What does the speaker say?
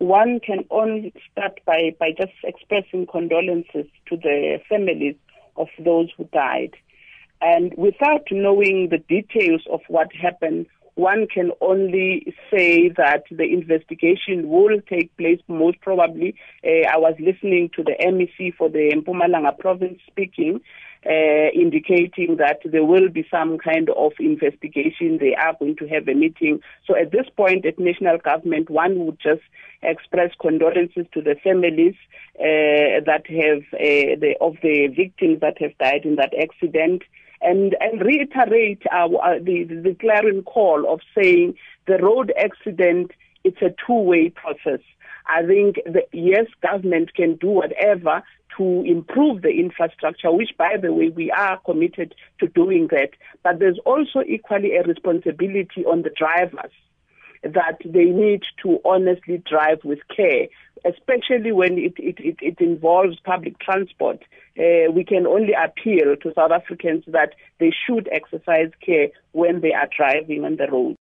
one can only start by, by just expressing condolences to the families of those who died. And without knowing the details of what happened, one can only say that the investigation will take place most probably. Uh, I was listening to the MEC for the Mpumalanga province speaking, uh, indicating that there will be some kind of investigation. They are going to have a meeting. So at this point, at national government, one would just express condolences to the families uh, that have uh, the, of the victims that have died in that accident and, and reiterate uh, the, the clarion call of saying the road accident, it's a two-way process. I think that yes, government can do whatever to improve the infrastructure, which by the way, we are committed to doing that. But there's also equally a responsibility on the drivers that they need to honestly drive with care, especially when it, it, it, it involves public transport. Uh, we can only appeal to South Africans that they should exercise care when they are driving on the road.